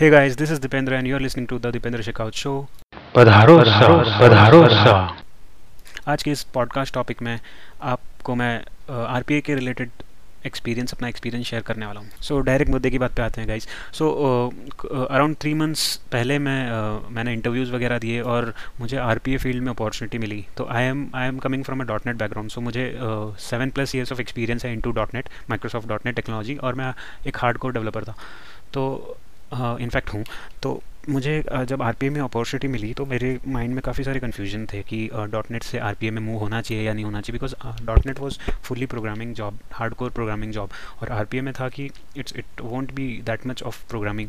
Hey guys, this is Dipendra and you are listening to the Dipendra Shekaut Show. पधारो सा पधारो सा आज के इस पॉडकास्ट टॉपिक में आपको मैं आर पी के रिलेटेड एक्सपीरियंस अपना एक्सपीरियंस शेयर करने वाला हूँ। सो डायरेक्ट मुद्दे की बात पे आते हैं guys so around three months पहले मैं uh, मैंने इंटरव्यूज़ वगैरह दिए और मुझे आर पी ए फ़ील्ड में अपॉर्चुनिटी मिली। तो I am I am coming from a dot net background so मुझे seven plus years of experience है in to dot net Microsoft dot net technology और मैं एक हार्ड कोर डेवलपर था। तो इनफैक्ट हूँ। तो मुझे जब आरपीए में अपॉर्चुनिटी मिली तो मेरे माइंड में काफ़ी सारे कन्फ्यूज़न थे कि डॉट नेट से आरपीए में मूव होना चाहिए या नहीं होना चाहिए because dot net was fully programming job hard core programming job और आरपीए में था कि it's it won't be that much of programming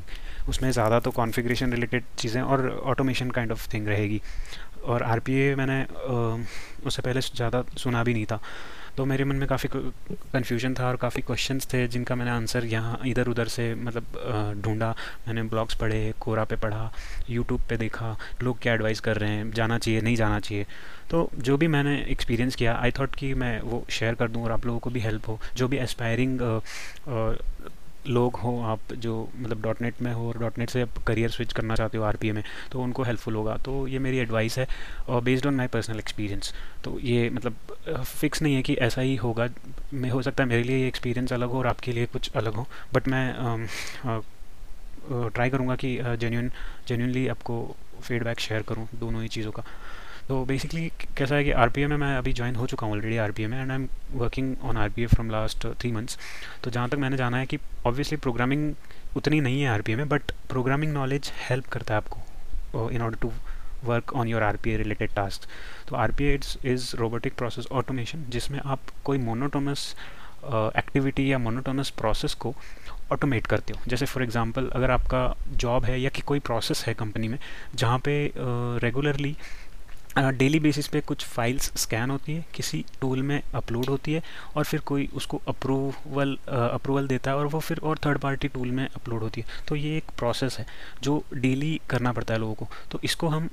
उसमें ज़्यादा तो कॉन्फ़िगरेशन रिलेटेड चीज़ें और ऑटोमेशन काइंड ऑफ़ थिंग रहेगी। और आरपीए मैंने उससे पहले ज़्यादा सुना भी नहीं था। तो मेरे मन में काफ़ी कन्फ्यूज़न था और काफ़ी क्वेश्चन थे जिनका मैंने आंसर यहाँ इधर उधर से मतलब ढूंढा। मैंने ब्लॉग्स पढ़े, कोरा पे पढ़ा यूट्यूब पे देखा, लोग क्या एडवाइस कर रहे हैं, जाना चाहिए, नहीं जाना चाहिए। तो जो भी मैंने एक्सपीरियंस किया आई थॉट कि मैं वो शेयर कर दूँ और आप लोगों को भी हेल्प हो। जो भी एस्पायरिंग लोग हों, आप जो मतलब. डॉट नेट में हो और. डॉट नेट से आप करियर स्विच करना चाहते हो आरपीए में तो उनको हेल्पफुल होगा। तो ये मेरी एडवाइस है और based on my personal experience तो ये मतलब फिक्स नहीं है कि ऐसा ही होगा। मैं, हो सकता है मेरे लिए ये एक्सपीरियंस अलग हो और आपके लिए कुछ अलग हो बट मैं ट्राई करूँगा कि जेन्यून जेन्यूनली आपको फीडबैक शेयर करूँ दोनों ही चीज़ों का। तो बेसिकली कैसा है कि आरपीए में मैं अभी ज्वाइन हो चुका हूँ ऑलरेडी आरपीए में and I am working on R from last three months तो जहाँ तक मैंने जाना है कि ऑब्वियसली प्रोग्रामिंग उतनी नहीं है आरपीए में बट प्रोग्रामिंग नॉलेज हेल्प करता है आपको in order to work on your R related task तो R P is robotic process automation जिसमें आप कोई मोनोटोनस एक्टिविटी uh, या मोनोटोनस प्रोसेस को ऑटोमेट करते हो। जैसे फॉर एग्जांपल अगर आपका जॉब है या कि कोई प्रोसेस है कंपनी में जहाँ पे रेगुलरली uh, डेली बेसिस पे कुछ फाइल्स स्कैन होती है, किसी टूल में अपलोड होती है और फिर कोई उसको अप्रूवल अप्रूवल देता है और वो फिर और थर्ड पार्टी टूल में अपलोड होती है। तो ये एक प्रोसेस है जो डेली करना पड़ता है लोगों को। तो इसको हम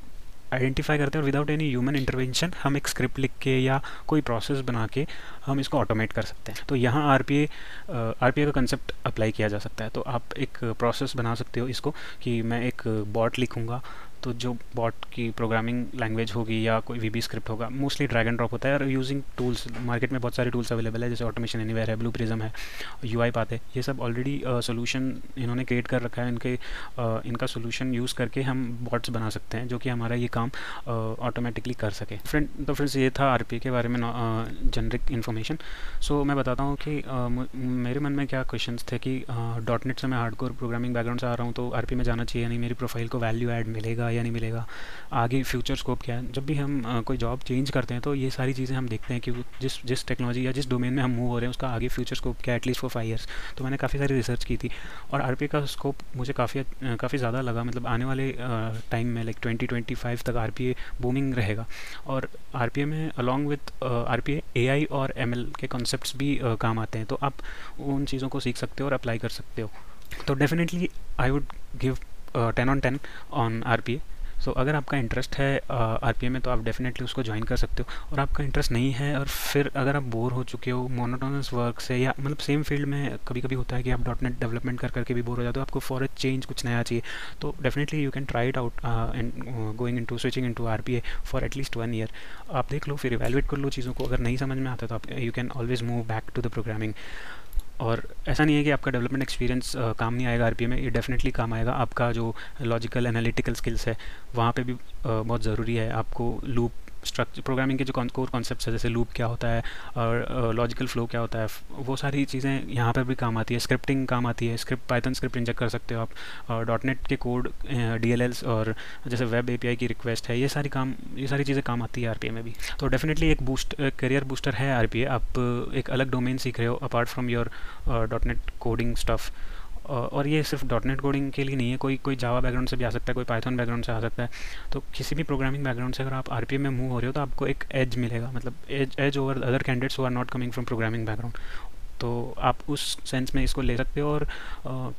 आइडेंटिफाई करते हैं और विदाउट एनी ह्यूमन इंटरवेंशन हम एक स्क्रिप्ट लिख के या कोई प्रोसेस बना के हम इसको ऑटोमेट कर सकते हैं। तो यहाँ आर पी आर पी का कंसेप्ट अप्लाई किया जा सकता है। तो आप एक प्रोसेस बना सकते हो इसको कि मैं एक बॉट लिखूँगा तो जो बॉट की प्रोग्रामिंग लैंग्वेज होगी या कोई वी बी स्क्रिप्ट होगा मोस्टली ड्रैग एंड ड्रॉप होता है। और यूजिंग टूल्स मार्केट में बहुत सारे टूल्स अवेलेबल है जैसे ऑटोमेशन एनीवेयर है ब्लू प्रिज्म है यू आई पाते ये सब ऑलरेडी सोल्यूशन इन्होंने क्रिएट कर रखा है। इनके uh, इनका सोल्यूशन यूज़ करके हम बॉट्स बना सकते हैं जो कि हमारा ये काम ऑटोमेटिकली uh, कर सके। फ्रेंड तो फ्रेंड्स ये था आरपी के बारे में जनरिक इन्फॉर्मेशन सो मैं बताता हूँ कि uh, मेरे मन में क्या क्वेश्चन थे कि डॉट नेट से मैं हार्ड प्रोग्रामिंग बैकग्राउंड से आ रहा हूँ तो आरपी में जाना चाहिए नहीं मेरी प्रोफ़ाइल को वैल्यू एड मिलेगा मिलेगा या नहीं मिलेगा। आगे फ्यूचर स्कोप क्या है? जब भी हम कोई जॉब चेंज करते हैं तो ये सारी चीज़ें हम देखते हैं कि जिस जिस टेक्नोलॉजी या जिस डोमेन में हम मूव हो रहे हैं, उसका आगे फ्यूचर स्कोप क्या at least for five years तो मैंने काफ़ी सारी रिसर्च की थी और आरपीए का स्कोप मुझे काफ़ी काफ़ी ज़्यादा लगा। मतलब आने वाले टाइम में लाइक ट्वेंटी ट्वेंटी फाइव तक आरपीए बूमिंग रहेगा। और आरपीए में अलॉन्ग विथ आर पी और एमएल के कॉन्सेप्ट भी काम आते हैं। तो आप उन चीज़ों को सीख सकते हो और अप्लाई कर सकते हो। तो definitely I would give ten on ten on R P A so अगर आपका इंटरेस्ट है आर पी ए में तो आप डेफिनेटली उसको ज्वाइन कर सकते हो। और आपका इंटरेस्ट नहीं है, और फिर अगर आप बोर हो चुके हो मोनोटोनस वर्क से, या मतलब सेम फ़ील्ड में कभी कभी होता है कि आप डॉट नेट डेवलपमेंट कर करके भी बोर हो जाते हो, आपको फॉर अ चेंज कुछ नया चाहिए तो definitely you can try it out and going into switching into R P A for at least one year आप देख लो, फिर इवेलुएट कर लो चीज़ों को। अगर नहीं समझ में आता तो आप you can always move back to the programming और ऐसा नहीं है कि आपका डेवलपमेंट एक्सपीरियंस काम नहीं आएगा आर में ये डेफिनेटली काम आएगा। आपका जो लॉजिकल एनालिटिकल स्किल्स है वहाँ पे भी आ, बहुत ज़रूरी है। आपको लूप स्ट्रक्चर प्रोग्रामिंग के जो कोर कॉन्सेप्ट है, जैसे लूप क्या होता है और लॉजिकल फ्लो क्या होता है वो सारी चीज़ें यहाँ पर भी काम आती है स्क्रिप्टिंग काम आती है स्क्रिप्ट पाइथन स्क्रिप्ट इंजेक्ट कर सकते हो आप और. डॉट नेट के कोड डी एल एल्स और जैसे वेब ए पी आई की रिक्वेस्ट है, ये सारी काम, ये सारी चीज़ें काम आती है आर में भी। तो डेफिनेटली एक बूस्ट करियर बूस्टर है आरपीए आप एक अलग डोमेन सीख रहे हो apart from your dot net coding stuff और ये सिर्फ़. डॉट नेट कोडिंग के लिए नहीं है। कोई कोई जावा बैकग्राउंड से भी आ सकता है, कोई पाइथन बैकग्राउंड से आ सकता है। तो किसी भी प्रोग्रामिंग बैकग्राउंड से अगर आप आर में मूव हो रहे हो तो आपको एक एज मिलेगा। मतलब edge edge over other candidates who are not coming from programming background तो आप उस सेंस में इसको ले सकते हो और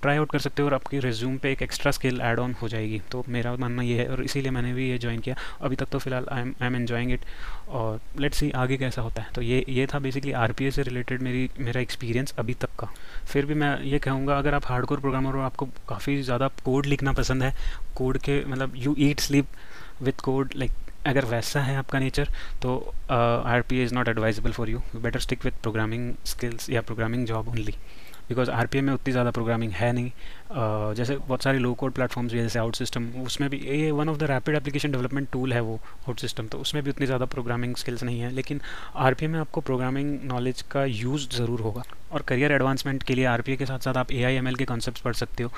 ट्राई आउट कर सकते हो और आपकी रिज्यूम पे एक एक्स्ट्रा स्किल ऐड ऑन हो जाएगी। तो मेरा मानना ये है और इसीलिए मैंने भी ये ज्वाइन किया। अभी तक तो फ़िलहाल I am I am enjoying it और लेट्स सी आगे कैसा होता है। तो ये ये था बेसिकली आरपीए से रिलेटेड मेरी, मेरा एक्सपीरियंस अभी तक का। फिर भी मैं ये कहूँगा, अगर आप हार्डकोर प्रोग्रामर हो आपको काफ़ी ज़्यादा कोड लिखना पसंद है कोड के मतलब you eat sleep with code like अगर वैसा है आपका नेचर तो R P is not advisable for you you better stick with programming skills या programming job only because R P A में उतनी ज़्यादा प्रोग्रामिंग है नहीं। uh, जैसे बहुत सारे लो कोड प्लेटफॉर्म्स भी जैसे आउट सिस्टम उसमें भी ये one of the rapid application development tool है वो आउट सिस्टम तो उसमें भी उतनी ज़्यादा प्रोग्रामिंग स्किल्स नहीं है। लेकिन आर पी ए में आपको प्रोग्रामिंग नॉलेज का यूज़ ज़रूर होगा। और करियर एडवांसमेंट के लिए आर पी ए के साथ साथ आप ए आई एम एल के कॉन्सेप्ट पढ़ सकते हो।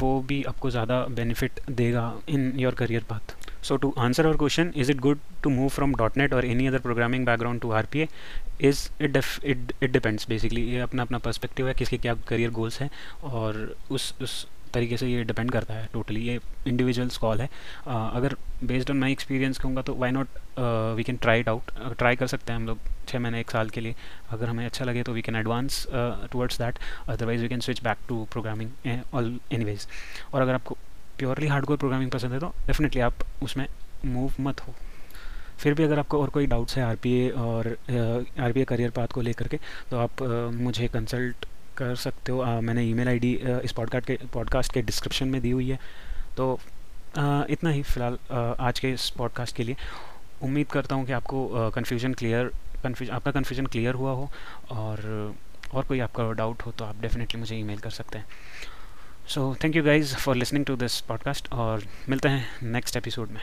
वो भी आपको ज़्यादा बेनिफिट देगा in your career path So to answer our question, is it good to move from .NET or any other programming background to RPA? Is it def, it it depends basically. ये अपना अपना perspective है किसके क्या career goals हैं और उस उस तरीके से ये डिपेंड करता है टोटली ये इंडिविजुअल्स कॉल है। uh, अगर बेस्ड ऑन माई एक्सपीरियंस कहूँगा तो why not we can try it out try कर सकते हैं हम लोग छः महीने एक साल के लिए। अगर हमें अच्छा लगे तो we can advance towards that otherwise we can switch back to programming all any और अगर आपको प्योरली हार्डकोर प्रोग्रामिंग पसंद है तो डेफिनेटली आप उसमें मूव मत हो। फिर भी अगर आपको और कोई डाउट्स है आरपीए और आर पी करियर पाथ को लेकर के तो आप मुझे कंसल्ट कर सकते हो। आ, मैंने ईमेल आईडी इस पॉडकास्ट के पॉडकास्ट के डिस्क्रिप्शन में दी हुई है। तो आ, इतना ही फ़िलहाल आज के इस पॉडकास्ट के लिए। उम्मीद करता हूँ कि आपको कन्फ्यूज़न क्लियर कन्फ्यूज़ आपका कन्फ्यूज़न क्लियर हुआ हो और और कोई आपका डाउट हो तो आप डेफिनेटली मुझे ईमेल कर सकते हैं। So thank you guys for listening to this podcast और मिलते हैं नेक्स्ट एपिसोड में।